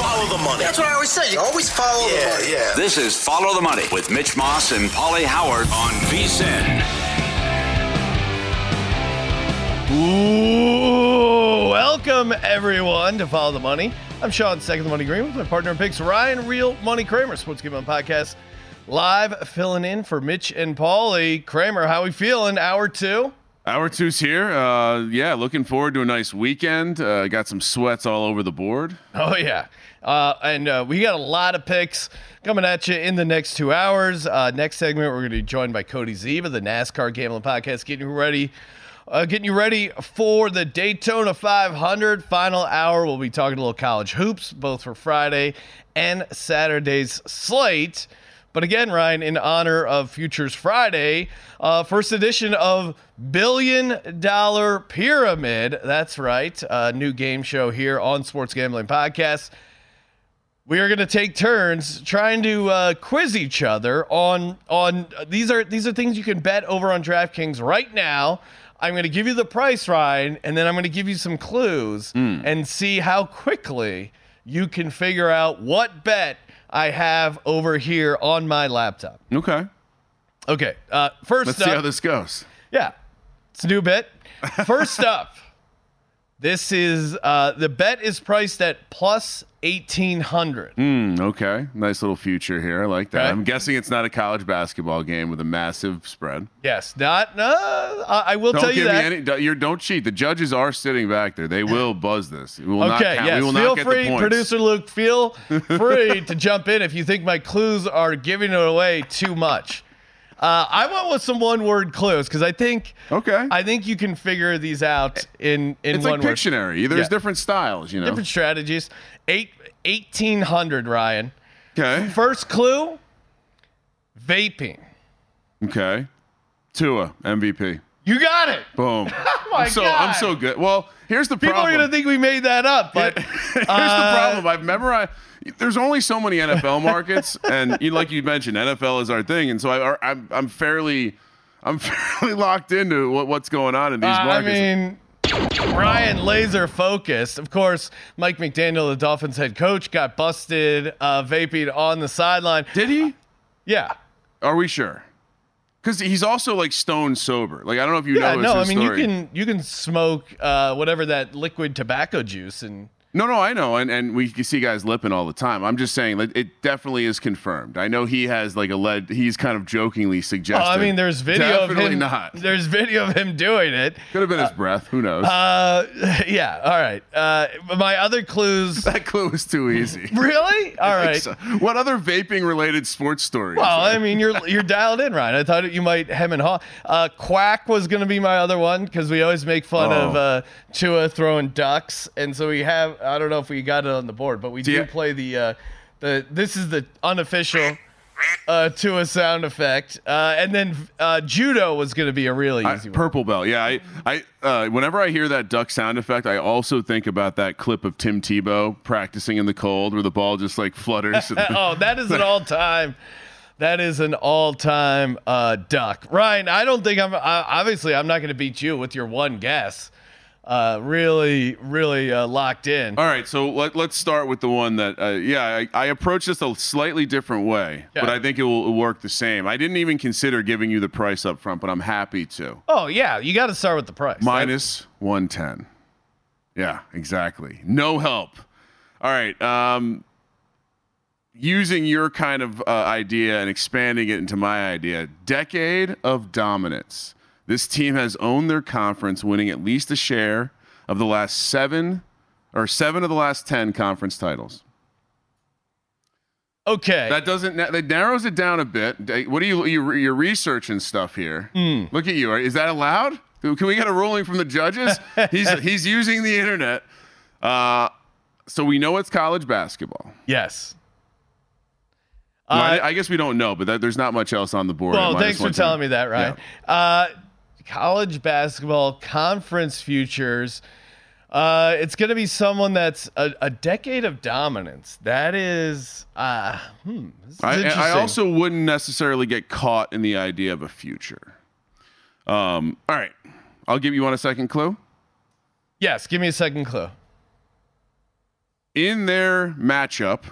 Always follow the, money. That's what I always say. You always follow yeah, the money. Yeah. This is Follow the Money with Mitch Moss and Paulie Howard on VSIN. Ooh, welcome everyone to Follow the Money. I'm Sean, second the Money Green, with my partner in picks, Ryan Real Money Kramer, Sports Gambling Podcast, live filling in for Mitch and Paulie. Kramer, how we feeling? Hour two. Hour two's here. Uh, yeah, looking forward to a nice weekend. Uh, got some sweats all over the board. Oh yeah, uh, and uh, we got a lot of picks coming at you in the next two hours. Uh, next segment, we're going to be joined by Cody Zeeb, the NASCAR Gambling Podcast, getting you ready. Uh, getting you ready for the Daytona 500 final hour. We'll be talking a little college hoops, both for Friday and Saturday's slate. But again, Ryan, in honor of Futures Friday, uh, first edition of Billion Dollar Pyramid. That's right, a new game show here on Sports Gambling Podcast. We are going to take turns trying to uh, quiz each other on on these are these are things you can bet over on DraftKings right now. I'm going to give you the price, Ryan, and then I'm going to give you some clues Mm. and see how quickly you can figure out what bet I have over here on my laptop. Okay. Okay. Uh, 1st Let's up, see how this goes. yeah, it's a new bet. First up, this is uh, the bet is priced at plus eighteen hundred. Mm, okay. Nice little future here. I like that. Okay. I'm guessing it's not a college basketball game with a massive spread. Yes, not. No, I I will don't tell you that. any. don't- You're, don't cheat. The judges are sitting back there. They will buzz this. We will Okay, count. yes. We will Feel not get free, producer Luke. Feel free to jump in if you think my clues are giving it away too much. Uh, I went with some one-word clues because I think Okay. I think you can figure these out in in it's one like word. Pictionary. There's Yeah. different styles, you know. different strategies. Eight eighteen hundred, Ryan. okay. First clue: vaping. Okay. Tua MVP. You got it. Boom. Oh my I'm so God. I'm so good. Well, here's the People problem. are gonna think we made that up, but Here's uh, the problem. I've memorized. There's only so many NFL markets, and you, like you mentioned, NFL is our thing, and so I, I'm I'm fairly I'm fairly locked into what, what's going on in these Uh, I mean, Ryan laser focused. Of course, Mike McDaniel, the Dolphins head coach, got busted uh, vaping on the sideline. Did he? Yeah. Are we sure? Because he's also like stone sober. Like I don't know if you know. Yeah, know. no, I mean story. you can you can smoke uh, whatever that liquid tobacco juice and No, no, I know, and and we see guys lipping all the time. I'm just saying, like, it definitely is confirmed. I know he has like a lead. He's kind of jokingly suggested. Oh, I mean, there's video Definitely of him. not. There's video of him doing it. Could have been his breath. Who knows? Uh, yeah. All right. Uh, my other clues. that clue was too easy. Really? All right. so. What other vaping related sports stories? Well, I mean, you're you're dialed in, Ryan. I thought you might hem and haw. Uh, Quack was going to be my other one because we always make fun Oh. of uh, Tua throwing ducks, and so we have. I don't know if we got it on the board, but we Do do play the uh, the. This is the unofficial uh, Tua sound effect, uh, and then uh, judo was going to be a really I- easy one. purple belt. Yeah, I, I, uh, whenever I hear that duck sound effect, I also think about that clip of Tim Tebow practicing in the cold, where the ball just like flutters. oh, that is an all time. That is an all-time uh, duck, Ryan. I don't think I'm. Obviously, I'm not going to beat you with your one guess. Uh, really, really uh, locked in. All right, so let, let's start with the one that, uh, yeah, I, I approach this a slightly different way, but I think it will work the same. I didn't even consider giving you the price up front, but I'm happy to. Oh yeah, you got to start with the price. Minus 110. Yeah, exactly. No help. All right. Um, using your kind of uh, idea and expanding it into my idea, decade of dominance. This team has owned their conference, winning at least a share of the last seven or seven of the last 10 conference titles. Okay. That doesn't, that narrows it down a bit. What are you, you you're researching stuff here? Hmm. Look at you. Is that allowed? Can we get a ruling from the judges? he's, he's using the internet. Uh, so we know it's college basketball. Yes. Well, Uh, I, I guess we don't know, but that, there's not much else on the board. Well, thanks for telling me that, Ryan. Uh, college basketball conference futures. Uh, it's going to be someone that's a, a decade of dominance. That is, uh, hmm, is I, I also wouldn't necessarily get caught in the idea of a future. Um, all right. I'll give you one a second clue. yes. Give me a second clue. In their matchup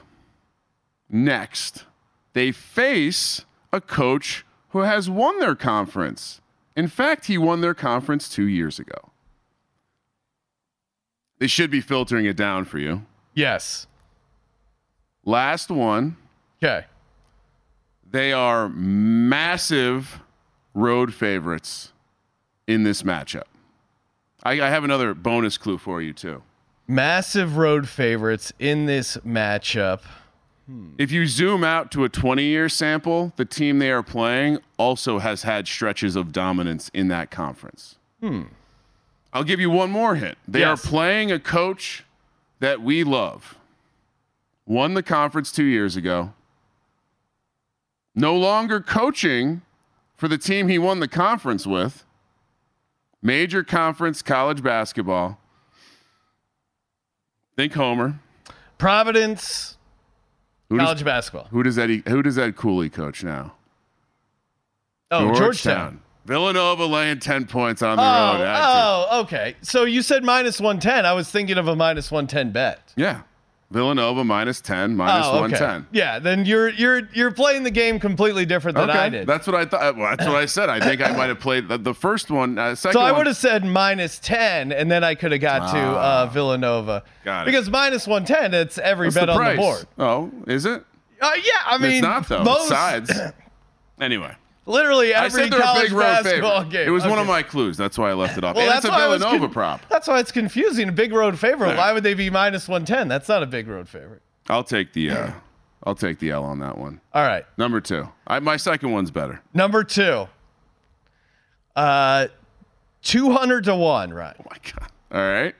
next, they face a coach who has won their conference. In fact, he won their conference two years ago. They should be filtering it down for you. Yes. Last one. Okay. They are massive road favorites in this matchup. I, I have another bonus clue for you, too. Massive road favorites in this matchup. If you zoom out to a 20 year sample, the team they are playing also has had stretches of dominance in that conference. Hmm. I'll give you one more hint. They Yes. are playing a coach that we love. Won the conference two years ago. No longer coaching for the team he won the conference with. Major conference college basketball. Think Homer. Providence Who does- college basketball. Who does that? Who does that Cooley coach now? Oh, Georgetown. Villanova laying ten points on the Oh, road. It. oh, okay. So you said minus 110. I was thinking of a minus 110 bet. Yeah, Villanova minus ten, minus Oh, okay. one ten. Yeah, then you're you're you're playing the game completely different than I did. that's what I thought. Well, that's what I said. I think I might have played the, the first one. Uh, so I would have said minus 10, and then I could have got to uh, Villanova. Ah. Got it. Because minus 110, it's every What's bet the on the board. Oh, is it? Uh, yeah, I mean, it's not though. most, sides. anyway, literally I every said they're a college big road basketball favorite. game. It was one of my clues. That's why I left it off. Well, and that's it's a Villanova con- prop. That's why it's confusing. A big road favorite. Why would they be minus 110? That's not a big road favorite. I'll take the. Uh, I'll take the L on that one. All right. Number two. I, my second one's better. Number two. Uh, 200 to 1, right? Oh my god! All right,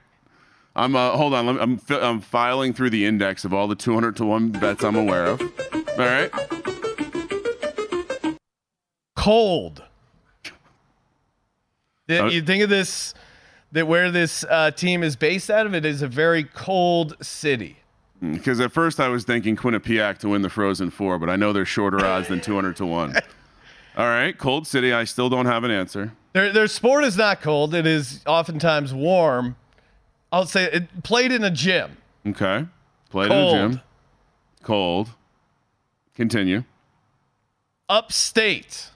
I'm uh, hold on. Let me, I'm I'm filing through the index of all the 200 to one bets I'm aware of. All right, cold. Uh, you think of this that where this uh, team is based out of it is a very cold city. because at first I was thinking Quinnipiac to win the Frozen Four, but I know they're shorter odds than 200 to one. All right, Cold City. I still don't have an answer. Their their sport is not cold. It is oftentimes warm. I'll say it played in a gym. Okay, played Cold. in a gym. Cold. Continue. Upstate.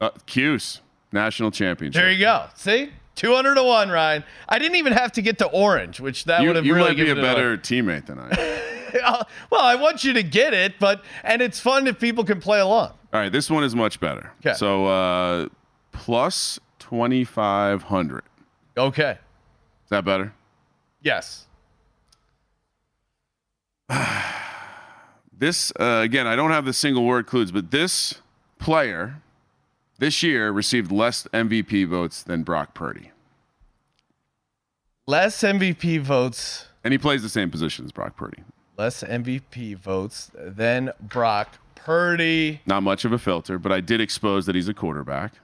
Uh, Cuse National Championship. There you go. See? 200 to 1, Ryan. I didn't even have to get to orange, which that would have you really might be a given it away. better teammate than I. am. well, I want you to get it, but and it's fun if people can play along. All right, this one is much better. Okay. So uh, plus 2,500. Okay. Is that better? Yes. This uh, again, I don't have the single word clues, but this player this year received less MVP votes than Brock Purdy, Less MVP votes, and he plays the same position as Brock Purdy. less MVP votes than Brock Purdy. Not much of a filter, but I did expose that he's a quarterback.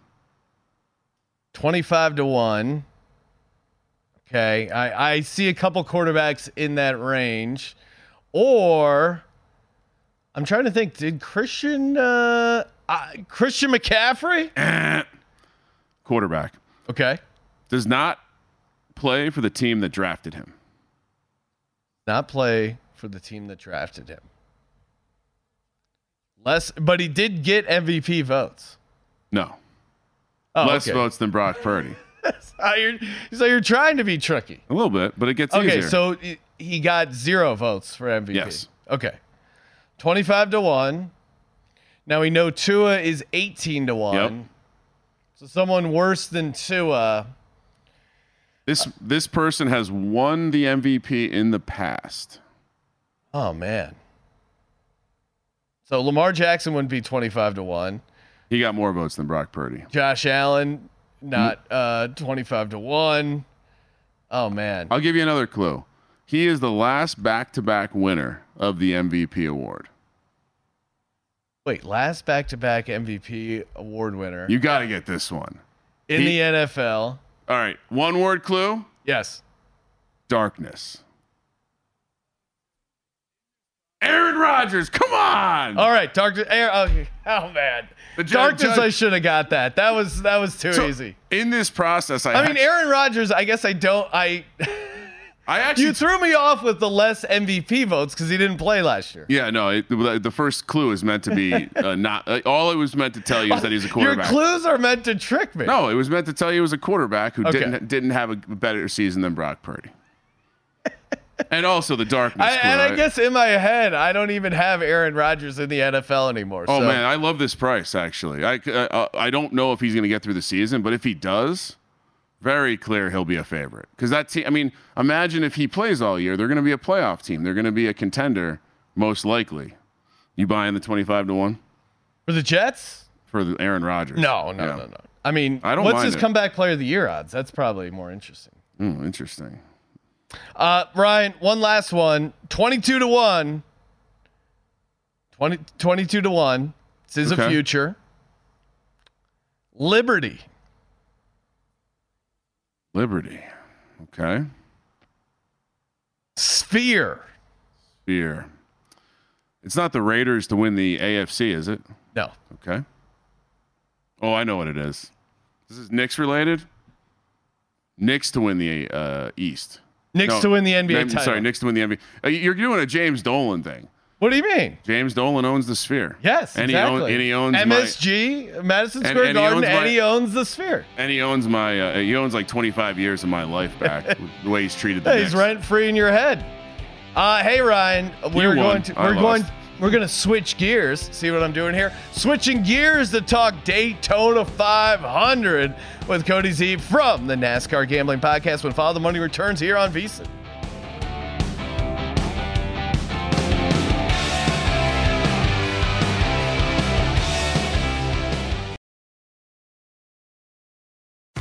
25 to 1. Okay. I, I see a couple quarterbacks in that range. Or I'm trying to think, did Christian uh, uh Christian McCaffrey? Quarterback. Okay. Does not play for the team that drafted him. Not play for the team that drafted him. Less but he did get MVP votes. No. Oh, Less okay. votes than Brock Purdy. so, you're, so you're trying to be tricky. A little bit, but it gets Okay, easier. so he- he got zero votes for MVP. Yes. Okay. 25 to 1. Now we know Tua is 18 to 1. Yep. So someone worse than Tua. This this person has won the MVP in the past. Oh man. So Lamar Jackson wouldn't be 25 to 1. He got more votes than Brock Purdy. Josh Allen not uh 25 to 1. Oh man. I'll give you another clue. He is the last back-to-back winner of the MVP award. Wait, last back-to-back MVP award winner You got to get this one. in he- the NFL. All right, one word clue: Yes. darkness. Aaron Rodgers, come on! All right, darkness. Air, okay. Oh man, The ju- darkness. ju- I should have got that. That was that was too So, easy. In this process, I, I mean, Aaron Rodgers. I guess I don't. I I actually you threw me off with the less MVP votes because he didn't play last year. Yeah, no. It, the first clue is meant to be uh, not. Uh, all it was meant to tell you is that he's a quarterback. Your clues are meant to trick me. no, it was meant to tell you he was a quarterback who Okay. didn't didn't have a better season than Brock Purdy. and also the darkness. I, clue, and I guess in my head, I don't even have Aaron Rodgers in the NFL anymore. Oh so. man, I love this price. Actually, I uh, I don't know if he's going to get through the season, but if he does, very clear he'll be a favorite. Because that team. I mean, imagine if he plays all year, they're going to be a playoff team. They're going to be a contender, most likely. You buying the twenty-five to one for the Jets? for the Aaron Rodgers? No, no, Yeah. no, no. I mean, I don't what's his it. comeback player of the year odds? That's probably more interesting. Oh, interesting. Uh, Ryan, one last one. 22 to 1. 20, 22 to 1. This is a future. Liberty. Liberty. Okay. Sphere. Sphere. It's not the Raiders to win the AFC, is it? No. Okay. Oh, I know what it is. This is Knicks related. Knicks to win the uh, East. Knicks to win the NBA. Sorry, Knicks to win the NBA. Uh, you're doing a James Dolan thing. What do you mean? James Dolan owns the Sphere. Yes, and exactly. he, own, and he owns MSG, Madison And- Square and he Garden, owns and he owns the Sphere. and he owns my uh, he owns like 25 years of my life back the way he's treated the Hey, he's rent free in your head. Uh, hey Ryan, we're going to we're going we're going to switch gears. See what I'm doing here? Switching gears to talk Daytona 500 with Cody Zeeb from the NASCAR Gambling Podcast. When Follow the Money returns here on VSiN.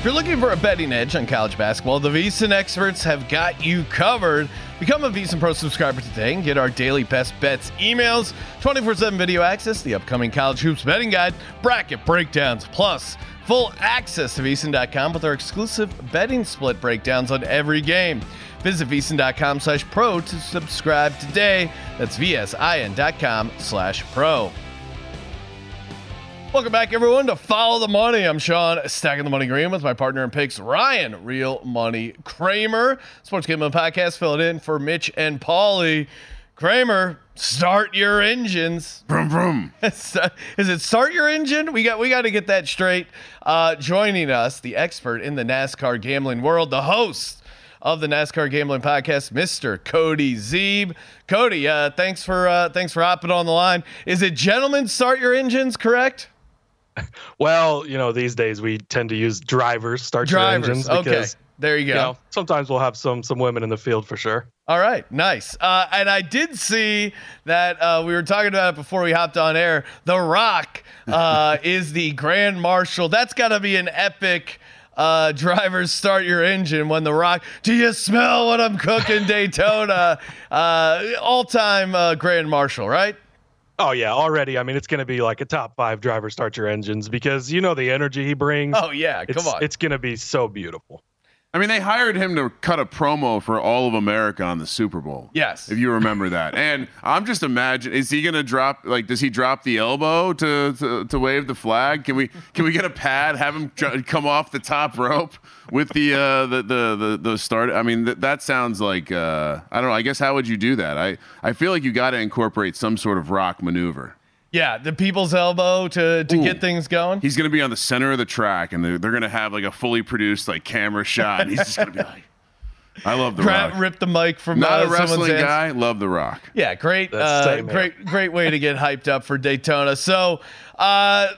If you're looking for a betting edge on college basketball, the VSiN experts have got you covered. Become a VSiN Pro subscriber today and get our daily best bets emails, 24 7 video access, the upcoming college hoops betting guide, bracket breakdowns, plus full access to VSiN.com with our exclusive betting split breakdowns on every game. Visit VSiN.com slash pro to subscribe today. That's VSIN.com slash pro. Welcome back, everyone, to Follow the Money. I'm Sean, stacking the money green with my partner in picks, Ryan, Real Money Kramer. Sports Gambling Podcast, fill it in for Mitch and Paulie. Kramer, start your engines. Vroom vroom. Is it start your engine? We got we got to get that straight. Uh, joining us, the expert in the NASCAR gambling world, the host of the NASCAR Gambling Podcast, Mr. Cody Zeeb. Cody, uh, thanks for uh, thanks for hopping on the line. Is it gentlemen start your engines? Correct. Well, you know, these days we tend to use drivers start Drivers, your engines okay. There you go. know, sometimes we'll have some some women in the field for sure. All right, nice. Uh, and I did see that uh, we were talking about it before we hopped on air. The Rock uh, is the Grand Marshal. That's got to be an epic. Uh, drivers, start your engine when the rock. Do you smell what I'm cooking, Daytona? Uh, all-time uh, Grand Marshal, right? Oh yeah, already. I mean, it's going to be like a top five driver start your engines because you know the energy he brings. Oh yeah, come it's, on. It's going to be so beautiful. I mean, they hired him to cut a promo for all of America on the Super Bowl. Yes. If you remember that. And I'm just imagining, is he going to drop, like, does he drop the elbow to, to, to wave the flag? Can we can we get a pad, have him come off the top rope with the, uh, the, the, the, the start? I mean, th- that sounds like, uh, I don't know. I guess how would you do that? I, I feel like you got to incorporate some sort of rock maneuver. Yeah, the people's elbow to to Ooh. get things going. He's going to be on the center of the track, and they're, they're going to have like a fully produced like camera shot. And he's just going to be like, "I love the Grab, Rock." rip the mic from Not uh, a someone's wrestling hands. guy. Love the Rock. Yeah, great, uh, same great, great way to get hyped up for Daytona. So, uh,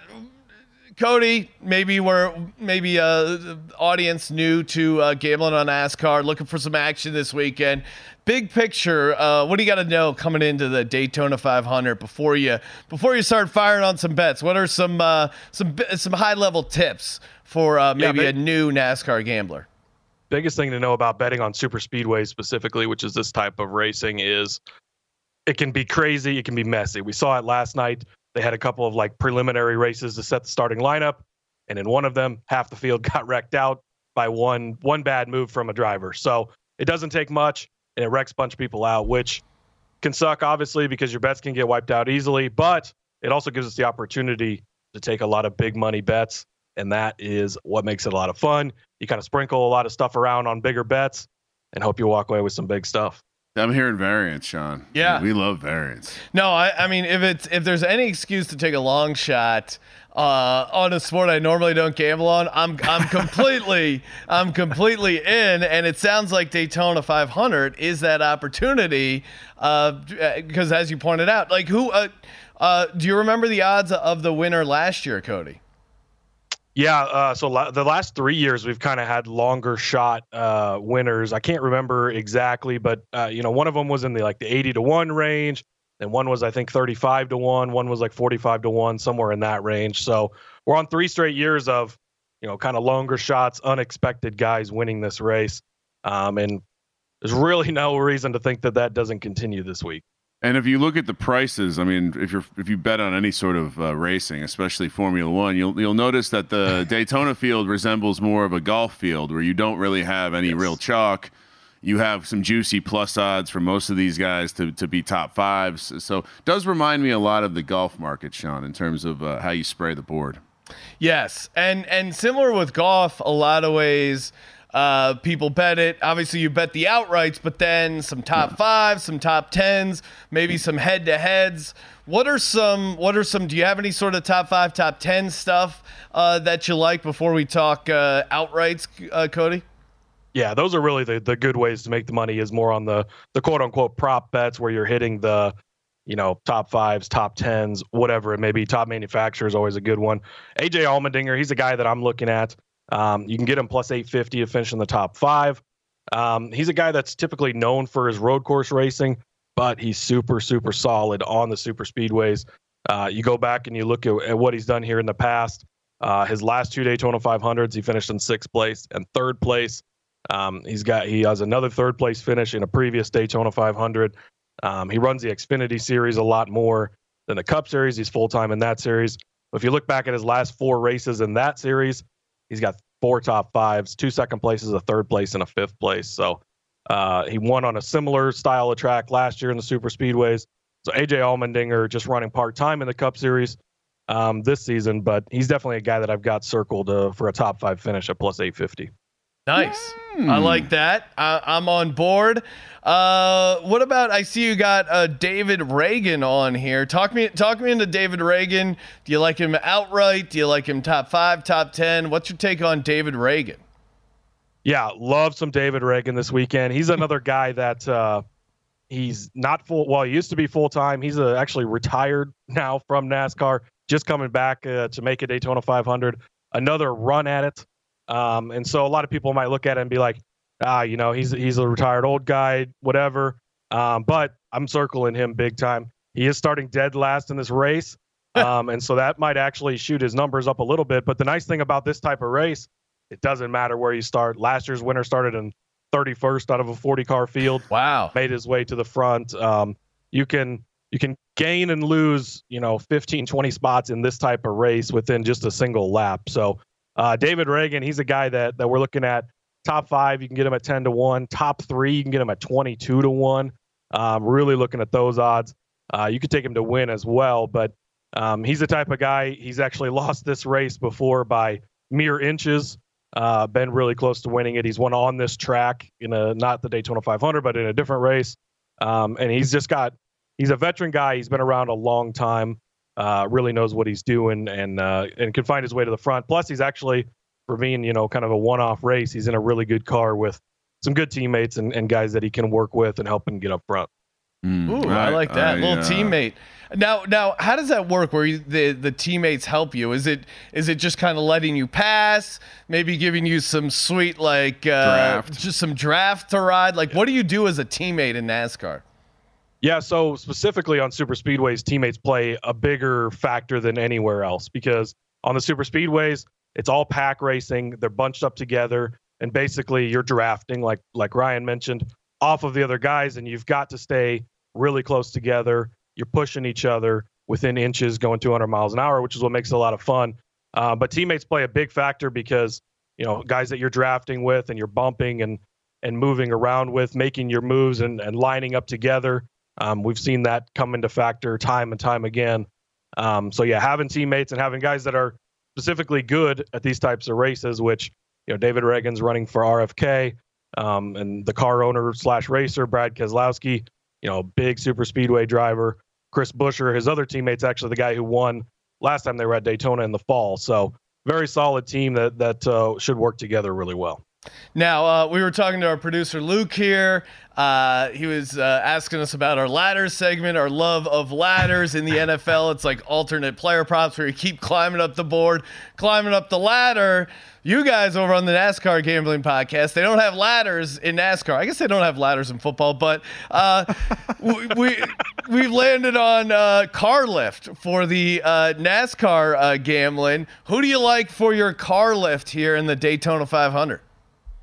Cody, maybe we're maybe uh, audience new to uh, gambling on NASCAR, looking for some action this weekend. Big picture, uh, what do you got to know coming into the Daytona 500 before you before you start firing on some bets? What are some uh, some some high level tips for uh, Yeah, maybe a new NASCAR gambler? biggest thing to know about betting on super speedways specifically, which is this type of racing, is it can be crazy, it can be messy. We saw it last night. They had a couple of like preliminary races to set the starting lineup, and in one of them, half the field got wrecked out by one one bad move from a driver. So it doesn't take much, and it wrecks a bunch of people out, which can suck obviously because your bets can get wiped out easily, but it also gives us the opportunity to take a lot of big money bets and that is what makes it a lot of fun. You kind of sprinkle a lot of stuff around on bigger bets and hope you walk away with some big stuff. I'm hearing variance, Sean. Yeah. we love variance. No, I, I mean if it's if there's any excuse to take a long shot uh, on a sport I normally don't gamble on, I'm I'm completely I'm completely in, and it sounds like Daytona 500 is that opportunity uh, because as you pointed out, like who uh, uh, do you remember the odds of the winner last year, Cody? Yeah, uh, so la- the last three years we've kind of had longer shot uh, winners. I can't remember exactly, but uh, you know, one of them was in the like the 80 to one range, and one was I think 35 to one. One was like 45 to one, somewhere in that range. So we're on three straight years of you know, kind of longer shots, unexpected guys winning this race. Um, and there's really no reason to think that that doesn't continue this week. And if you look at the prices, I mean, if you're if you bet on any sort of uh, racing, especially Formula One, you'll you'll notice that the Daytona field resembles more of a golf field where you don't really have any yes. real chalk. You have some juicy plus odds for most of these guys to, to be top fives. So does remind me a lot of the golf market, Sean, in terms of uh, how you spray the board. Yes, and and similar with golf, a lot of ways. Uh, people bet it. Obviously, you bet the outrights, but then some top fives, some top tens, maybe some head to heads. What are some? What are some? Do you have any sort of top five, top ten stuff uh, that you like before we talk uh, outrights, uh, Cody? Yeah, those are really the, the good ways to make the money. Is more on the the quote unquote prop bets where you're hitting the you know, top fives, top tens, whatever it may be. Top manufacturer is always a good one. AJ Allmendinger, he's a guy that I'm looking at. Um, you can get him plus 850 to finish in the top five. Um, he's a guy that's typically known for his road course racing, but he's super, super solid on the super speedways. Uh, you go back and you look at, at, what he's done here in the past. Uh, his last two Daytona 500s, he finished in sixth place and third place. Um, he's got he has another third place finish in a previous Daytona 500. Um, he runs the Xfinity series a lot more than the Cup series. He's full time in that series. If you look back at his last four races in that series, he's got four top fives, two second places, a third place, and a fifth place. So uh, he won on a similar style of track last year in the super speedways. So AJ Allmendinger just running part time in the Cup Series um, this season, but he's definitely a guy that I've got circled uh, for a top five finish at plus 850. Nice. Mm. I like that. I, am on board. Uh, what about? I see you got uh, David Ragan on here. Talk me, talk me into David Ragan. Do you like him outright? Do you like him top five, top ten? What's your take on David Ragan? Yeah, love some David Ragan this weekend. He's another guy that uh, he's not full. Well, he used to be full time. He's uh, actually retired now from NASCAR. Just coming back uh, to make a Daytona 500. Another run at it. Um, and so a lot of people might look at it and be like, ah, you know, he's he's a retired old guy, whatever. Um, but I'm circling him big time. He is starting dead last in this race. Um, and so that might actually shoot his numbers up a little bit. But the nice thing about this type of race, it doesn't matter where you start. Last year's winner started in 31st out of a 40 car field. Wow. Made his way to the front. Um, you can you can gain and lose, you know, 15, 20 spots in this type of race within just a single lap. So uh, David Ragan, he's a guy that that we're looking at. Top five, you can get him at 10 to 1. Top three, you can get him at 22 to 1. Um, really looking at those odds. Uh, you could take him to win as well, but um, he's the type of guy, he's actually lost this race before by mere inches. Uh, been really close to winning it. He's won on this track in a not the Daytona 500, but in a different race. Um, and he's just got he's a veteran guy. He's been around a long time uh, really knows what he's doing and uh, and can find his way to the front. Plus, he's actually for being you know kind of a one-off race. He's in a really good car with some good teammates and, and guys that he can work with and help him get up front. Mm, Ooh, I, I, like that I, little uh, teammate. Now, now, how does that work? Where you, the the teammates help you? Is it is it just kind of letting you pass? Maybe giving you some sweet like uh, draft, just some draft to ride. Like, what do you do as a teammate in NASCAR? Yeah, so specifically on super speedways, teammates play a bigger factor than anywhere else because on the super speedways, it's all pack racing. They're bunched up together, and basically you're drafting, like like Ryan mentioned, off of the other guys, and you've got to stay really close together. You're pushing each other within inches, going 200 miles an hour, which is what makes it a lot of fun. Uh, but teammates play a big factor because you know guys that you're drafting with and you're bumping and and moving around with, making your moves and, and lining up together. Um, we've seen that come into factor time and time again. Um, so yeah, having teammates and having guys that are specifically good at these types of races, which you know David Ragan's running for RFK, um, and the car owner slash racer Brad Keselowski, you know, big super speedway driver. Chris Buescher, his other teammates, actually the guy who won last time they were at Daytona in the fall. So very solid team that that uh, should work together really well. Now, uh, we were talking to our producer Luke here. Uh, he was uh, asking us about our ladders segment, our love of ladders in the NFL. It's like alternate player props where you keep climbing up the board, climbing up the ladder. You guys over on the NASCAR Gambling Podcast, they don't have ladders in NASCAR. I guess they don't have ladders in football, but uh, we, we we've landed on uh, car lift for the uh, NASCAR gambling. Who do you like for your car lift here in the Daytona 500?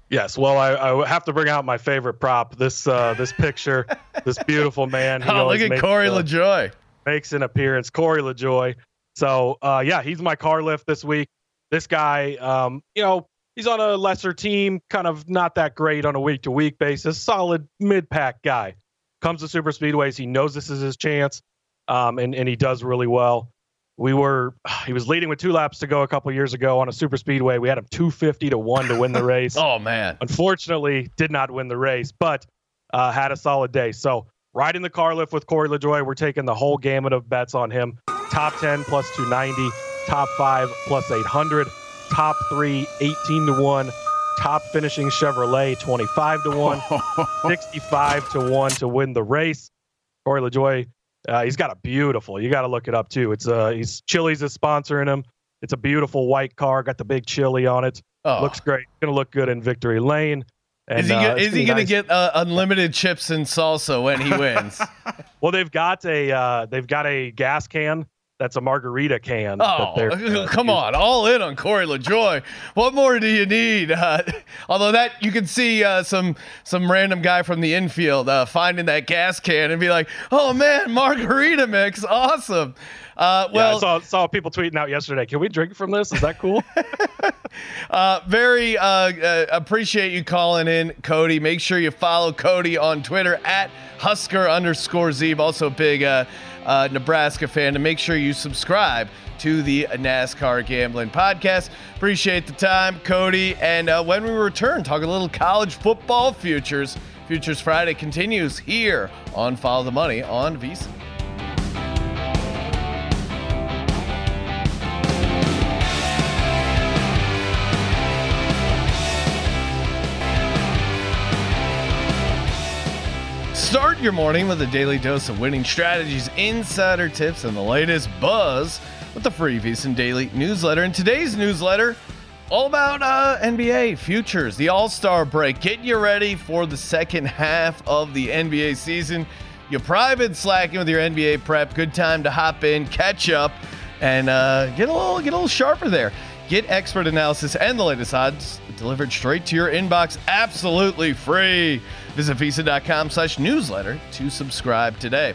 Yes, well, I, I have to bring out my favorite prop. This uh, this picture, this beautiful man. oh, look at Corey uh, LaJoie. Makes an appearance. Corey LaJoie. So, uh, yeah, he's my car lift this week. This guy, um, you know, he's on a lesser team, kind of not that great on a week to week basis. Solid mid pack guy. Comes to super speedways. He knows this is his chance, um, and and he does really well we were he was leading with two laps to go a couple years ago on a super speedway. We had him 250 to 1 to win the race. Oh man. Unfortunately did not win the race but uh, had a solid day. So riding the car lift with corey lajoie we're taking the whole gamut of bets on him. Top 10 plus 290 top 5 plus 800 top 3 18 to 1 top finishing chevrolet 25 to 1 65 to 1 to win the race. Corey lajoie uh, he's got a beautiful. You got to look it up too. It's uh, he's Chili's is sponsoring him. It's a beautiful white car. Got the big chili on it. Oh. Looks great. Gonna look good in victory lane. And, is he, uh, is he gonna nice. get uh, unlimited chips and salsa when he wins? well, they've got a uh, they've got a gas can that's a margarita can. Oh, uh, come on, all in on Corey LaJoie. what more do you need? Uh, although that you can see uh, some some random guy from the infield uh, finding that gas can and be like, "Oh man, margarita mix, awesome." Uh, well, yeah, I saw, saw people tweeting out yesterday. Can we drink from this? Is that cool? uh, very uh, uh, appreciate you calling in, Cody. Make sure you follow Cody on Twitter at Husker underscore Zeeb. Also, big uh, Nebraska fan, to make sure you subscribe to the NASCAR Gambling Podcast. Appreciate the time, Cody. And uh, when we return, talk a little college football futures. Futures Friday continues here on Follow the Money on VSiN. Your morning with a daily dose of winning strategies, insider tips, and the latest buzz with the free VSiN Daily newsletter. In today's newsletter, all about uh, NBA futures, the All Star break, getting you ready for the second half of the NBA season. You probably been slacking with your NBA prep. Good time to hop in, catch up, and uh, get a little get a little sharper there. Get expert analysis and the latest odds delivered straight to your inbox absolutely free. Visit VSiN.com slash newsletter to subscribe today.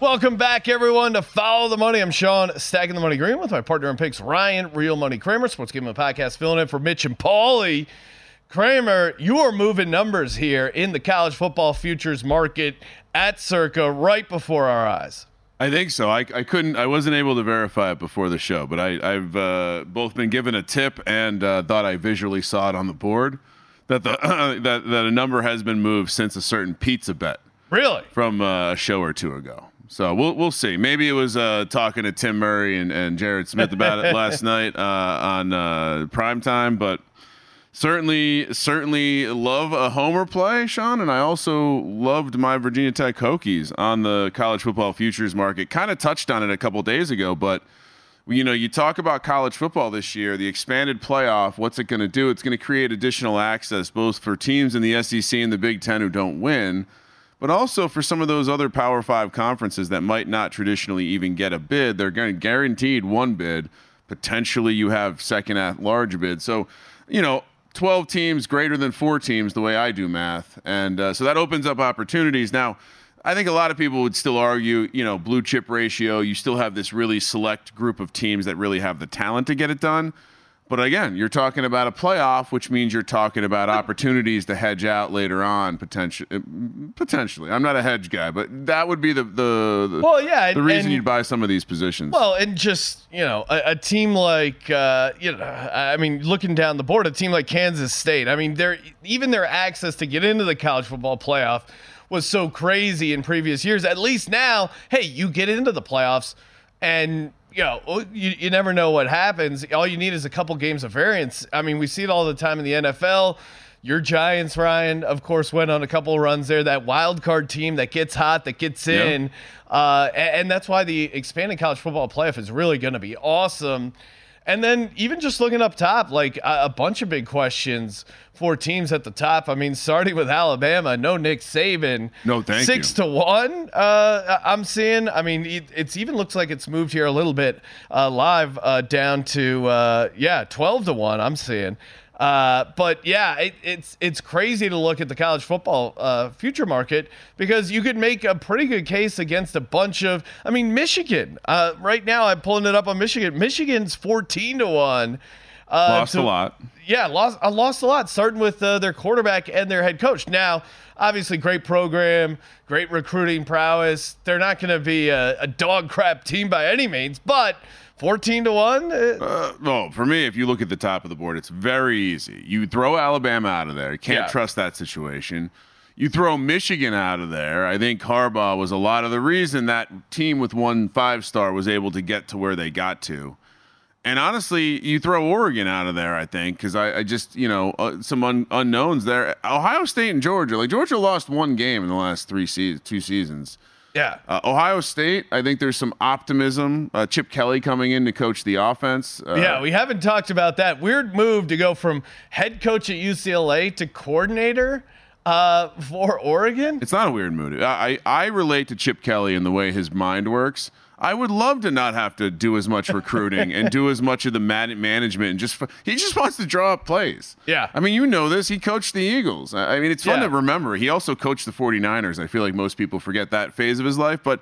Welcome back, everyone, to Follow the Money. I'm Sean, stacking the money green with my partner in picks, Ryan, Real Money Kramer, Sports Gambling Podcast, filling in for Mitch and Paulie. Kramer, you are moving numbers here in the college football futures market at Circa right before our eyes. I think so. I, I couldn't. I wasn't able to verify it before the show, but I, have uh, both been given a tip and uh, thought I visually saw it on the board that the uh, that that a number has been moved since a certain pizza bet. Really? From uh, a show or two ago. So we'll we'll see. Maybe it was uh, talking to Tim Murray and, and Jared Smith about it last night uh, on prime time, but certainly certainly love a homer play, Sean, and I also loved my Virginia Tech Hokies on the college football futures market. Kind of touched on it a couple days ago, but you know, you talk about college football this year, the expanded playoff, what's it going to do? It's going to create additional access both for teams in the SEC and the Big 10 who don't win. But also for some of those other Power Five conferences that might not traditionally even get a bid, they're going guaranteed one bid. Potentially, you have second at large bid. So, you know, 12 teams greater than four teams the way I do math. And uh, so that opens up opportunities. Now, I think a lot of people would still argue, you know, blue chip ratio, you still have this really select group of teams that really have the talent to get it done. But again, you're talking about a playoff, which means you're talking about opportunities to hedge out later on, potentially. Uh, potentially, I'm not a hedge guy, but that would be the the, the well, yeah, the reason and, you'd buy some of these positions. Well, and just you know, a, a team like uh, you know, I mean, looking down the board, a team like Kansas State. I mean, their even their access to get into the college football playoff was so crazy in previous years. At least now, hey, you get into the playoffs and you know, you, you never know what happens. All you need is a couple games of variance. I mean, we see it all the time in the NFL. Your Giants, Ryan, of course, went on a couple of runs there. That wild card team that gets hot, that gets Yeah. in, uh, and, and that's why the expanded college football playoff is really going to be awesome. And then even just looking up top, like a, a bunch of big questions for teams at the top. I mean, starting with Alabama, no Nick Saban. No, thank Six you. to one. Uh, I'm seeing. I mean, it, it's even looks like it's moved here a little bit uh, live uh, down to uh, yeah, twelve to one. I'm seeing. Uh, but yeah, it, it's it's crazy to look at the college football uh, future market because you could make a pretty good case against a bunch of. I mean, Michigan. Uh, right now, I'm pulling it up on Michigan. Michigan's fourteen to one. Uh, Lost to- a lot. yeah, lost I lost a lot, starting with uh, their quarterback and their head coach. Now, obviously, great program, great recruiting prowess. They're not going to be a, a dog crap team by any means, but fourteen to one. Uh, well, for me, if you look at the top of the board, it's very easy. You throw Alabama out of there. You can't Yeah. trust that situation. You throw Michigan out of there. I think Harbaugh was a lot of the reason that team with one five star was able to get to where they got to. And honestly, you throw Oregon out of there, I think, because I, I just, you know, uh, some un- unknowns there. Ohio State and Georgia, like Georgia lost one game in the last three seasons, two seasons. Yeah. Uh, Ohio State, I think there's some optimism. Uh, Chip Kelly coming in to coach the offense. Uh, yeah, we haven't talked about that weird move to go from head coach at UCLA to coordinator uh, for Oregon. It's not a weird move. I, I I relate to Chip Kelly and the way his mind works. I would love to not have to do as much recruiting and do as much of the man- management and just he just wants to draw up plays. Yeah. I mean, you know this. He coached the Eagles. I mean, it's fun Yeah. to remember. He also coached the 49ers. I feel like most people forget that phase of his life, but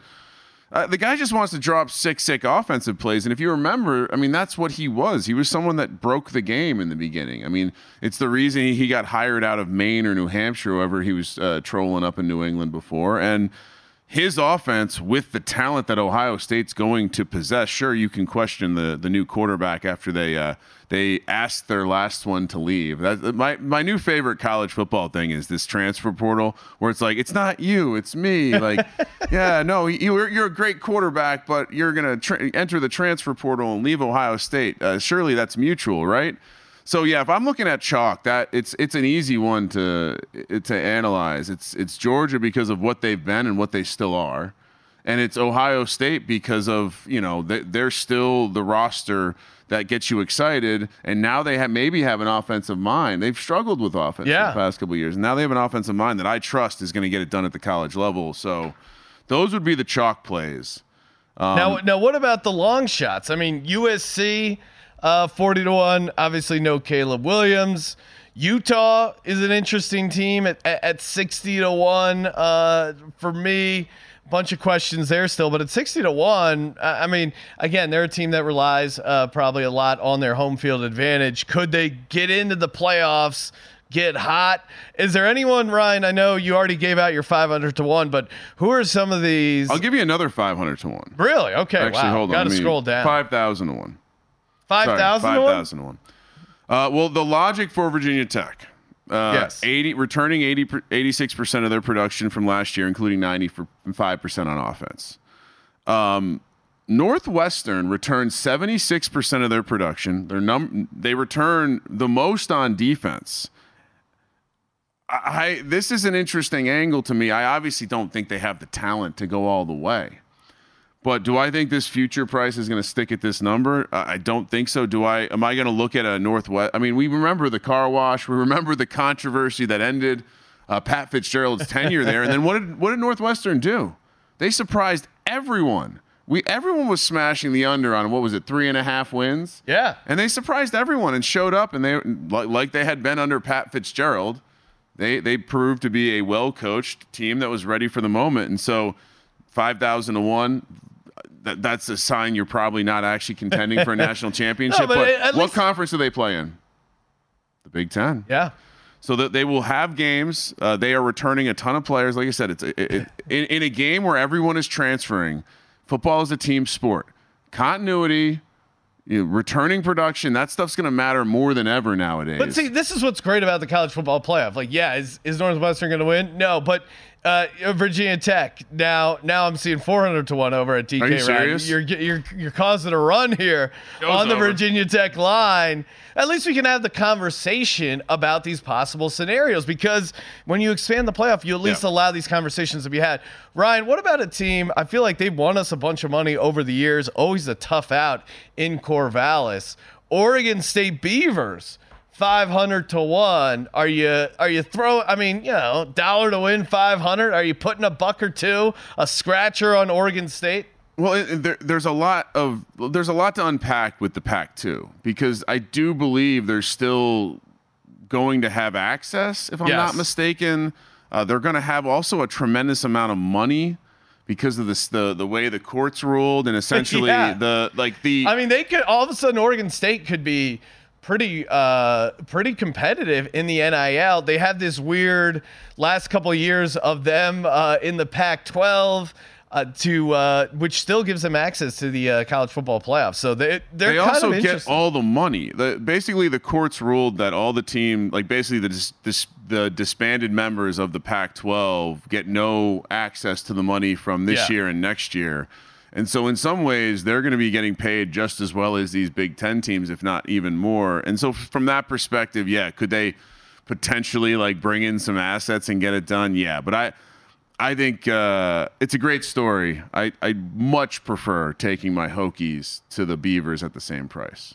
uh, the guy just wants to drop sick, sick offensive plays. And if you remember, I mean, that's what he was. He was someone that broke the game in the beginning. I mean, it's the reason he, got hired out of Maine or New Hampshire, wherever he was uh, trolling up in New England before. And his offense, with the talent that Ohio State's going to possess, sure, you can question the the new quarterback after they uh, they asked their last one to leave. That, my my new favorite college football thing is this transfer portal, where it's like it's not you, it's me. Like, yeah, no, you're you're a great quarterback, but you're gonna tra- enter the transfer portal and leave Ohio State. Uh, surely that's mutual, right? So yeah, if I'm looking at chalk, that it's it's an easy one to to analyze. It's it's Georgia because of what they've been and what they still are, and it's Ohio State because of you know they, they're still the roster that gets you excited, and now they have maybe have an offensive mind. They've struggled with offense Yeah. the past couple of years, and now they have an offensive mind that I trust is going to get it done at the college level. So those would be the chalk plays. Um, now, now, what about the long shots? I mean, USC, uh, forty to one. Obviously, no Caleb Williams. Utah is an interesting team at, at, at sixty to one. Uh, for me, a bunch of questions there still, but at sixty to one, I I mean, again, they're a team that relies uh, probably a lot on their home field advantage. Could they get into the playoffs? Get hot. Is there anyone, Ryan? I know you already gave out your 500 to 1, but who are some of these? I'll give you another 500 to one. Really? Okay. Actually, wow. hold on. Gotta scroll down. 5,000 to 1. 5,000 Sorry, to 1? 5,000 1. Uh, well, the logic for Virginia Tech. Uh, Yes. 80, returning 80, 86% of their production from last year, including 95% on offense. Um, Northwestern returns 76% of their production. Their num- they return the most on defense. I, I this is an interesting angle to me. I obviously don't think they have the talent to go all the way. But do I think this future price is going to stick at this number? I don't think so. Do I? Am I going to look at a Northwest? I mean, we remember the car wash. We remember the controversy that ended uh, Pat Fitzgerald's tenure there. And then what did what did Northwestern do? They surprised everyone. We everyone was smashing the under on what was it three and a half wins? Yeah. And they surprised everyone and showed up and they like, like they had been under Pat Fitzgerald. They they proved to be a well coached team that was ready for the moment. And so five thousand to one. That, that's a sign you're probably not actually contending for a national championship. but but at what conference do they play in? The Big Ten. Yeah. So that they will have games. Uh, they are returning a ton of players. Like I said, it's it, it, in, in a game where everyone is transferring. Football is a team sport. Continuity, you know, returning production. That stuff's going to matter more than ever nowadays. But see, this is what's great about the college football playoff. Like, yeah, is, is Northwestern going to win? No, but Uh, Virginia Tech. Now, now I'm seeing 400 to one over at DK. Are you Ryan. serious? You're you're you're causing a run here Goes on the over. Virginia Tech line. At least we can have the conversation about these possible scenarios because when you expand the playoff, you at least Yeah. allow these conversations to be had. Ryan, what about a team? I feel like they've won us a bunch of money over the years. Always a tough out in Corvallis. Oregon State Beavers. 500 to 1 are you are you throw i mean you know dollar to win 500 are you putting a buck or two a scratcher on oregon state Well, it, there, there's a lot of there's a lot to unpack with the pack too, because I do believe they're still going to have access. If I'm Yes. not mistaken, uh, they're going to have also a tremendous amount of money because of this the the way the courts ruled and essentially Yeah. the like the I mean, they could all of a sudden Oregon State could be pretty uh pretty competitive in the NIL. They had this weird last couple of years of them uh, in the Pac-12 uh, to uh, which still gives them access to the uh, college football playoffs. So they they're they kind also of get all the money. The, basically, the courts ruled that all the team, like basically the dis, dis, the disbanded members of the Pac-12, get no access to the money from this Yeah. year and next year. And so, in some ways, they're going to be getting paid just as well as these Big Ten teams, if not even more. And so, from that perspective, yeah, could they potentially like bring in some assets and get it done? Yeah, but I. I think uh, it's a great story. I, I much prefer taking my Hokies to the Beavers at the same price.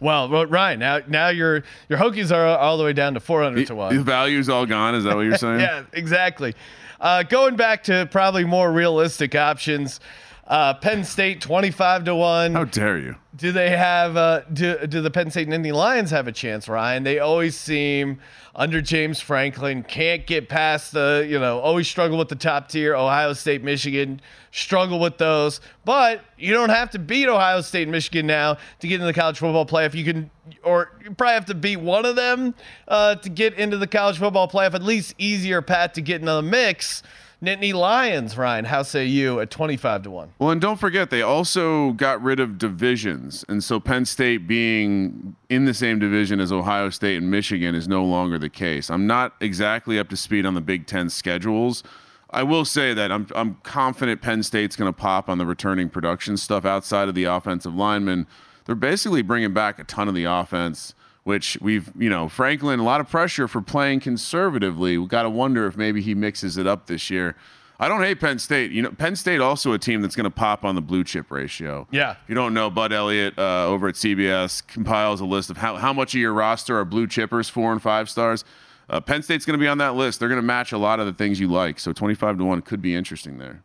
Well, well, Ryan, now now your your Hokies are all the way down to 400 to 1. The value's all gone. Is that what you're saying? yeah, exactly. Uh, going back to probably more realistic options, uh, Penn State 25 to 1. How dare you? Do they have uh, do do the Penn State and Nittany Lions have a chance, Ryan? They always seem under James Franklin can't get past the you know always struggle with the top tier. Ohio State, Michigan struggle with those, but you don't have to beat Ohio State and Michigan now to get into the college football playoff. You can or you probably have to beat one of them uh, to get into the college football playoff. At least easier path to get into the mix. Nittany Lions, Ryan. How say you at twenty five to one? Well, and don't forget, they also got rid of divisions. And so Penn State being in the same division as Ohio State and Michigan is no longer the case. I'm not exactly up to speed on the Big Ten schedules. I will say that I'm, I'm confident Penn State's going to pop on the returning production stuff outside of the offensive linemen. They're basically bringing back a ton of the offense, which we've, you know, Franklin, a lot of pressure for playing conservatively. We got to wonder if maybe he mixes it up this year. I don't hate Penn State. You know, Penn State also a team that's going to pop on the blue chip ratio. Yeah. If you don't know, Bud Elliott uh, over at CBS compiles a list of how, how much of your roster are blue chippers, four and five stars. Uh, Penn State's going to be on that list. They're going to match a lot of the things you like. So 25 to 1 could be interesting there.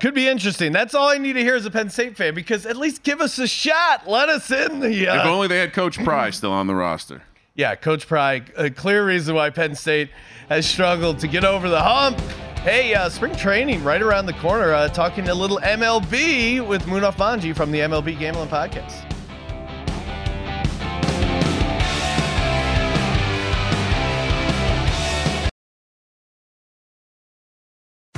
Could be interesting. That's all I need to hear as a Penn State fan because at least give us a shot. Let us in the. Uh, if only they had Coach Pry still on the roster. yeah, Coach Pry, a clear reason why Penn State has struggled to get over the hump. Hey, uh, spring training right around the corner. Uh, talking a little MLB with Munaf Manji from the MLB Gambling Podcast.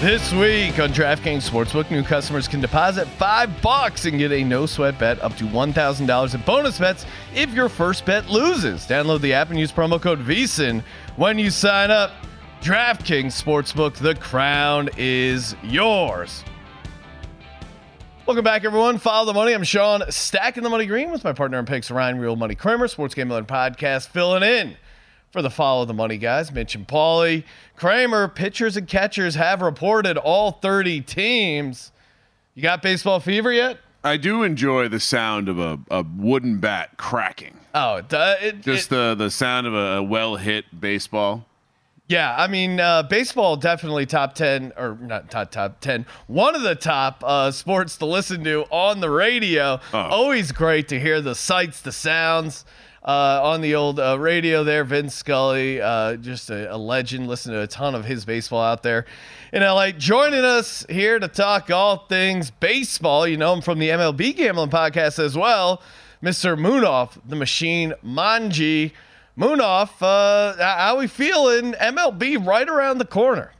This week on DraftKings Sportsbook, new customers can deposit five bucks and get a no sweat bet up to $1,000 in bonus bets if your first bet loses. Download the app and use promo code VSIN when you sign up. DraftKings Sportsbook, the crown is yours. Welcome back, everyone. Follow the money. I'm Sean, stacking the money green with my partner in picks, Ryan Real Money Kramer, Sports Gambling Podcast, filling in for the follow the money guys, Mitch and Paulie. Kramer, pitchers and catchers have reported all 30 teams. You got baseball fever yet? I do enjoy the sound of a, a wooden bat cracking. Oh, it, uh, it, Just the, the sound of a, a well hit baseball. Yeah, I mean, uh, baseball definitely top 10, or not top, top 10, one of the top uh, sports to listen to on the radio. Always great to hear the sights, the sounds uh, on the old uh, radio there. Vince Scully, uh, just a, a legend. Listen to a ton of his baseball out there in LA. Joining us here to talk all things baseball. You know him from the MLB Gambling Podcast as well, Mr. Munaf, the Machine Manji. Munaf, uh, how we feeling? MLB right around the corner.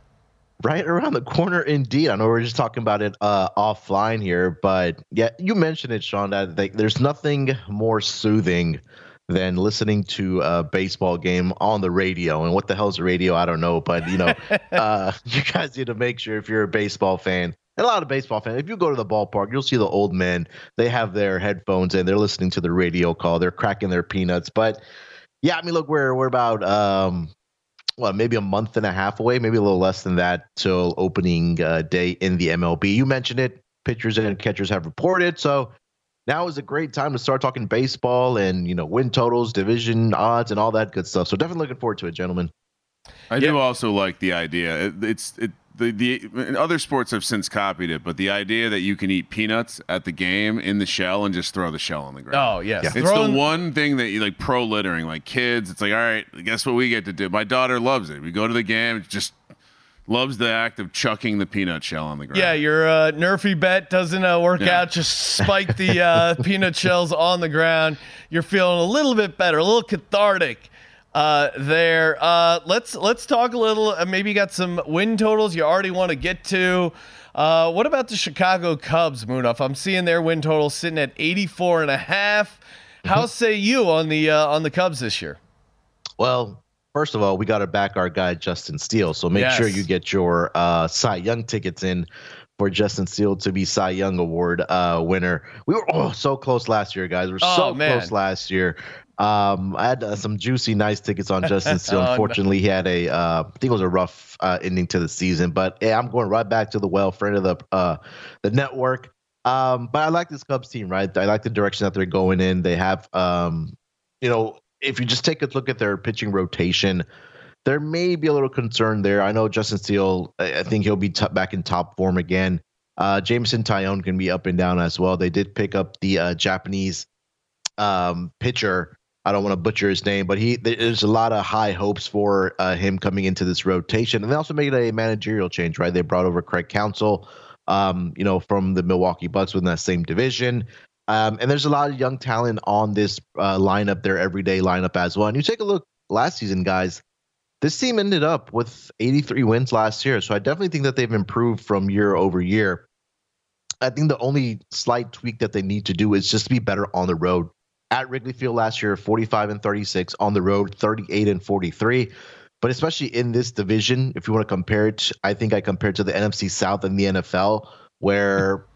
Right around the corner, indeed. I know we're just talking about it uh, offline here, but yeah, you mentioned it, Sean. That there's nothing more soothing than listening to a baseball game on the radio. And what the hell's a radio? I don't know, but you know, uh, you guys need to make sure if you're a baseball fan. And a lot of baseball fans, if you go to the ballpark, you'll see the old men. They have their headphones and they're listening to the radio call. They're cracking their peanuts. But yeah, I mean, look, we're we're about um, well, maybe a month and a half away, maybe a little less than that till opening uh, day in the MLB. You mentioned it. Pitchers and catchers have reported. So now is a great time to start talking baseball and you know win totals, division odds, and all that good stuff. So definitely looking forward to it, gentlemen. I do also like the idea. It, it's it the the and other sports have since copied it, but the idea that you can eat peanuts at the game in the shell and just throw the shell on the ground. Oh yes, It's Throwing- the one thing that you like pro littering, like kids. It's like, all right, guess what we get to do? My daughter loves it. We go to the game, just loves the act of chucking the peanut shell on the ground. Yeah, your uh, Nerfy bet doesn't uh, work Yeah. out. Just spike the uh, peanut shells on the ground. You're feeling a little bit better, a little cathartic uh, there. Uh, let's let's talk a little. Uh, maybe you got some win totals you already want to get to. Uh, what about the Chicago Cubs, Munaf? I'm seeing their win total sitting at 84 and a half. How say you on the uh, on the Cubs this year? Well, first of all, we got to back our guy Justin Steele. So make sure you get your uh, Cy Young tickets in for Justin Steele to be Cy Young Award uh, winner. We were oh, so close last year, guys. We are Oh, so man. close last year. Um, I had uh, some juicy, nice tickets on Justin Steele. Oh, no. Unfortunately, he had a, uh, I think it was a rough uh, ending to the season. But yeah, I'm going right back to the well, friend of the uh, the network. Um, but I like this Cubs team, right? I like the direction that they're going in. They have, um, you know, if you just take a look at their pitching rotation, there may be a little concern there. I know Justin Steele, I think he'll be t- back in top form again. Uh, Jameson Taillon can be up and down as well. They did pick up the uh, Japanese um, pitcher. I don't want to butcher his name, but he there's a lot of high hopes for uh, him coming into this rotation, and they also made a managerial change, right? They brought over Craig Counsell, um, you know, from the Milwaukee Bucks within that same division. Um, and there's a lot of young talent on this uh, lineup, their everyday lineup as well. And you take a look last season, guys. This team ended up with 83 wins last year, so I definitely think that they've improved from year over year. I think the only slight tweak that they need to do is just to be better on the road. At Wrigley Field last year, 45 and 36 on the road, 38 and 43. But especially in this division, if you want to compare it, I think I compare it to the NFC South and the NFL, where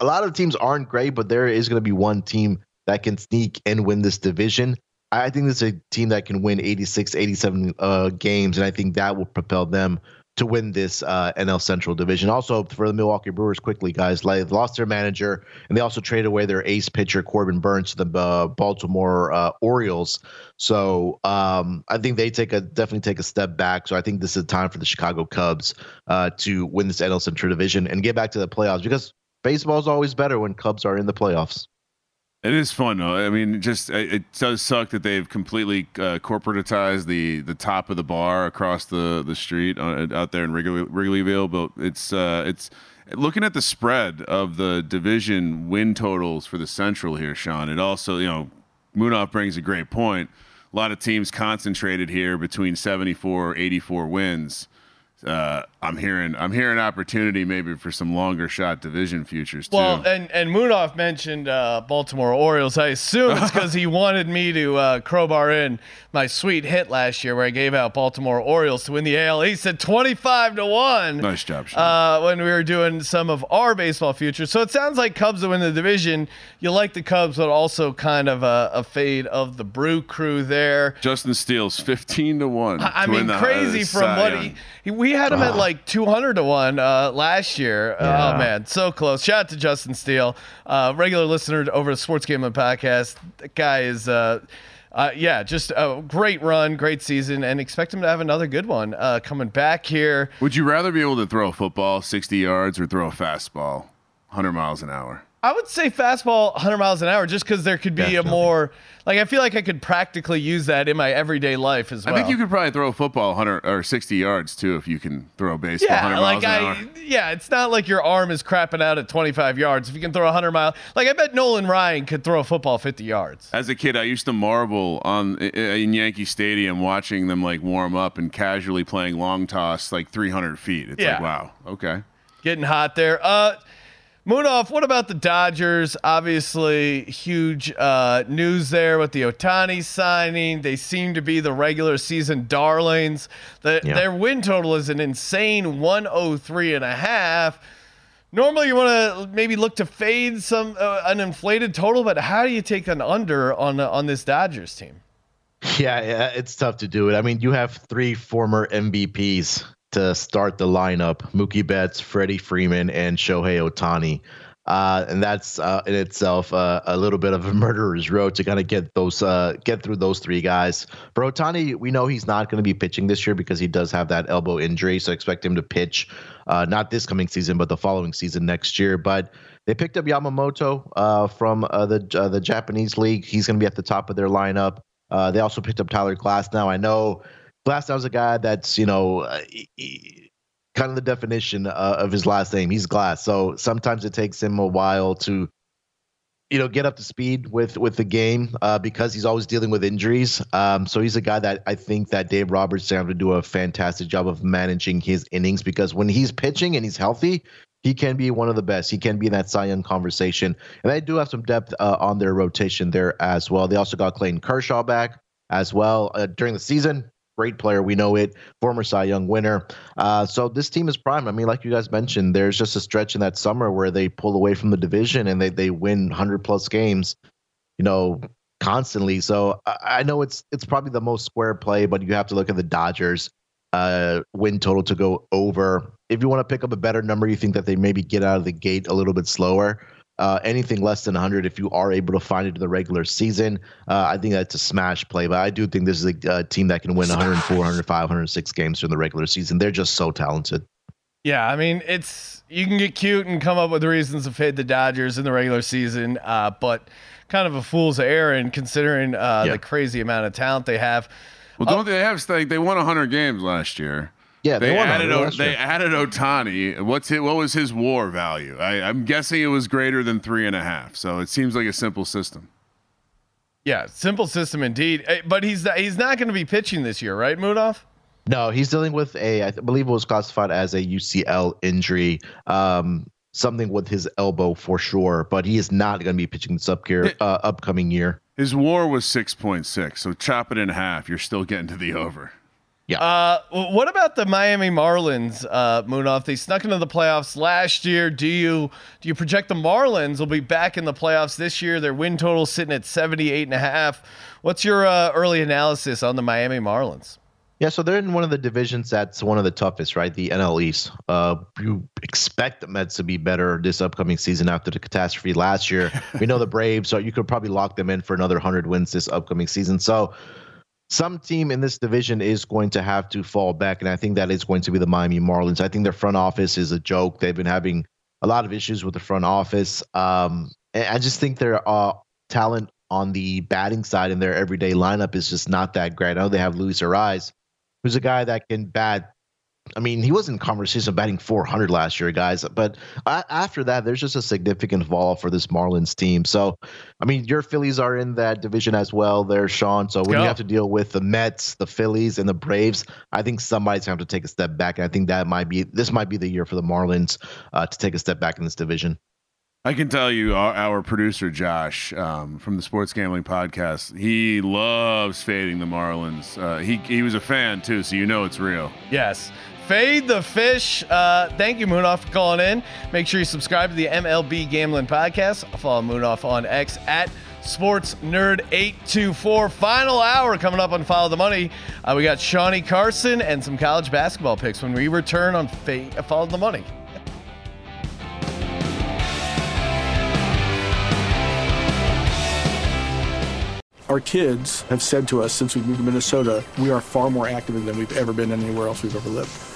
a lot of teams aren't great, but there is going to be one team that can sneak and win this division. I think this is a team that can win 86, 87 uh, games, and I think that will propel them to win this uh, NL Central division. Also, for the Milwaukee Brewers, quickly, guys, like, lost their manager, and they also traded away their ace pitcher Corbin Burnes to the uh, Baltimore uh, Orioles. So um, I think they take a definitely take a step back. So I think this is time for the Chicago Cubs uh, to win this NL Central division and get back to the playoffs because baseball is always better when Cubs are in the playoffs. It is fun though. I mean, just it, it does suck that they've completely uh, corporatized the the top of the bar across the the street uh, out there in Wrigley, Wrigleyville. But it's uh, it's looking at the spread of the division win totals for the Central here, Sean. It also you know Munaf brings a great point. A lot of teams concentrated here between 74, 84 wins uh, I'm hearing I'm hearing opportunity maybe for some longer shot division futures too. Well, and and Munaf mentioned uh, Baltimore Orioles. I assume it's because he wanted me to uh, crowbar in my sweet hit last year where I gave out Baltimore Orioles to win the AL. He said 25 to one. Nice job, Sean. Uh, when we were doing some of our baseball futures. So it sounds like Cubs to win the division. You like the Cubs, but also kind of a, a fade of the Brew Crew there. Justin Steele's 15 to one. I to mean, crazy from what he. We had him at like 200 to one uh, last year. Yeah. Oh man, so close. Shout out to Justin Steele, uh, regular listener over the Sports Gambling Podcast. That guy is. Uh, uh, yeah, just a great run, great season, and expect him to have another good one uh, coming back here. Would you rather be able to throw a football 60 yards or throw a fastball 100 miles an hour? I would say fastball 100 miles an hour just because there could be a more like I feel like I could practically use that in my everyday life as well. I think you could probably throw a football 100 or 60 yards too if you can throw a baseball Yeah, 100 like miles an I, hour. yeah, it's not like your arm is crapping out at 25 yards. If you can throw 100 mile, like I bet Nolan Ryan could throw a football 50 yards. As a kid, I used to marvel on in Yankee Stadium watching them like warm up and casually playing long toss like 300 feet. It's Yeah. like wow, okay. Getting hot there. Uh, Munaf, what about the Dodgers? Obviously, huge uh, news there with the Ohtani signing. They seem to be the regular season darlings. The, Yeah. Their win total is an insane 103 and a half. Normally, you want to maybe look to fade some uh, an inflated total, but how do you take an under on uh, on this Dodgers team? Yeah, yeah, it's tough to do it. I mean, you have three former MVPs to start the lineup: Mookie Betts, Freddie Freeman, and Shohei Ohtani. Uh, and that's uh, in itself uh, a little bit of a murderer's row to kind of get those uh, get through those three guys. For Ohtani, we know he's not going to be pitching this year because he does have that elbow injury, so expect him to pitch uh, not this coming season, but the following season next year. But they picked up Yamamoto uh, from the the Japanese league. He's going to be at the top of their lineup. They also picked up Tyler Glass. Now I know Glass is a guy that's you know uh, kind of the definition uh, of his last name. He's Glass, so sometimes it takes him a while to you know get up to speed with with the game uh, because he's always dealing with injuries. Um, so he's a guy that I think that Dave Roberts is to do a fantastic job of managing his innings because when he's pitching and he's healthy, he can be one of the best. He can be in that Cy Young conversation, and they do have some depth uh, on their rotation there as well. They also got Clayton Kershaw back as well uh, during the season. Great player, we know it. Former Cy Young winner. Uh, so this team is prime. I mean, like you guys mentioned, there's just a stretch in that summer where they pull away from the division and they they win hundred plus games, you know, constantly. So I, I know it's it's probably the most square play, but you have to look at the Dodgers uh, win total to go over. If you want to pick up a better number, you think that they maybe get out of the gate a little bit slower. Uh, anything less than 100, if you are able to find it in the regular season, uh, I think that's a smash play. But I do think this is a uh, team that can win 104, 105, 106 games during the regular season. They're just so talented. Yeah, I mean, it's you can get cute and come up with reasons to fade the Dodgers in the regular season, uh, but kind of a fool's errand considering uh, Yeah. the crazy amount of talent they have. Well, don't they have like they won 100 games last year? Yeah, they, they added 100 O- last they added Ohtani. What's it? What was his WAR value? I, I'm guessing it was greater than three and a half. So it seems like a simple system. Yeah, simple system indeed. Eh, But he's he's not going to be pitching this year, right, Munaf? No, he's dealing with a, I believe it was classified as a UCL injury, um, something with his elbow for sure. But he is not going to be pitching this up here, uh, upcoming year. His WAR was 6.6. So chop it in half. You're still getting to the over. Yeah. Uh, what about the Miami Marlins, uh, Munaf? They snuck into the playoffs last year. Do you do you project the Marlins will be back in the playoffs this year? Their win total sitting at 78 and a half. What's your uh, early analysis on the Miami Marlins? Yeah, so they're in one of the divisions that's one of the toughest, right? The NL East. Uh, you expect the Mets to be better this upcoming season after the catastrophe last year. we know the Braves, so you could probably lock them in for another 100 wins this upcoming season. So some team in this division is going to have to fall back, and I think that is going to be the Miami Marlins. I think their front office is a joke. They've been having a lot of issues with the front office. Um, I just think their uh, talent on the batting side in their everyday lineup is just not that great. I know they have Luis Arraez, who's a guy that can bat I mean, he was in conversation batting 400 last year, guys. But after that, there's just a significant fall for this Marlins team. So, I mean, your Phillies are in that division as well, there, Sean. So when Go. you have to deal with the Mets, the Phillies, and the Braves, I think somebody's going to have to take a step back. And I think that might be this might be the year for the Marlins uh, to take a step back in this division. I can tell you, our, our producer Josh um, from the Sports Gambling Podcast, he loves fading the Marlins. Uh, he he was a fan too, so you know it's real. Yes. Fade the Fish. Uh, thank you, Munaf, for calling in. Make sure you subscribe to the MLB Gambling Podcast. Follow Munaf on X at Sports Nerd 824. Final hour coming up on Follow the Money. Uh, we got Shawnee Carson and some college basketball picks when we return on Follow the Money. Our kids have said to us since we moved to Minnesota, we are far more active than we've ever been anywhere else we've ever lived.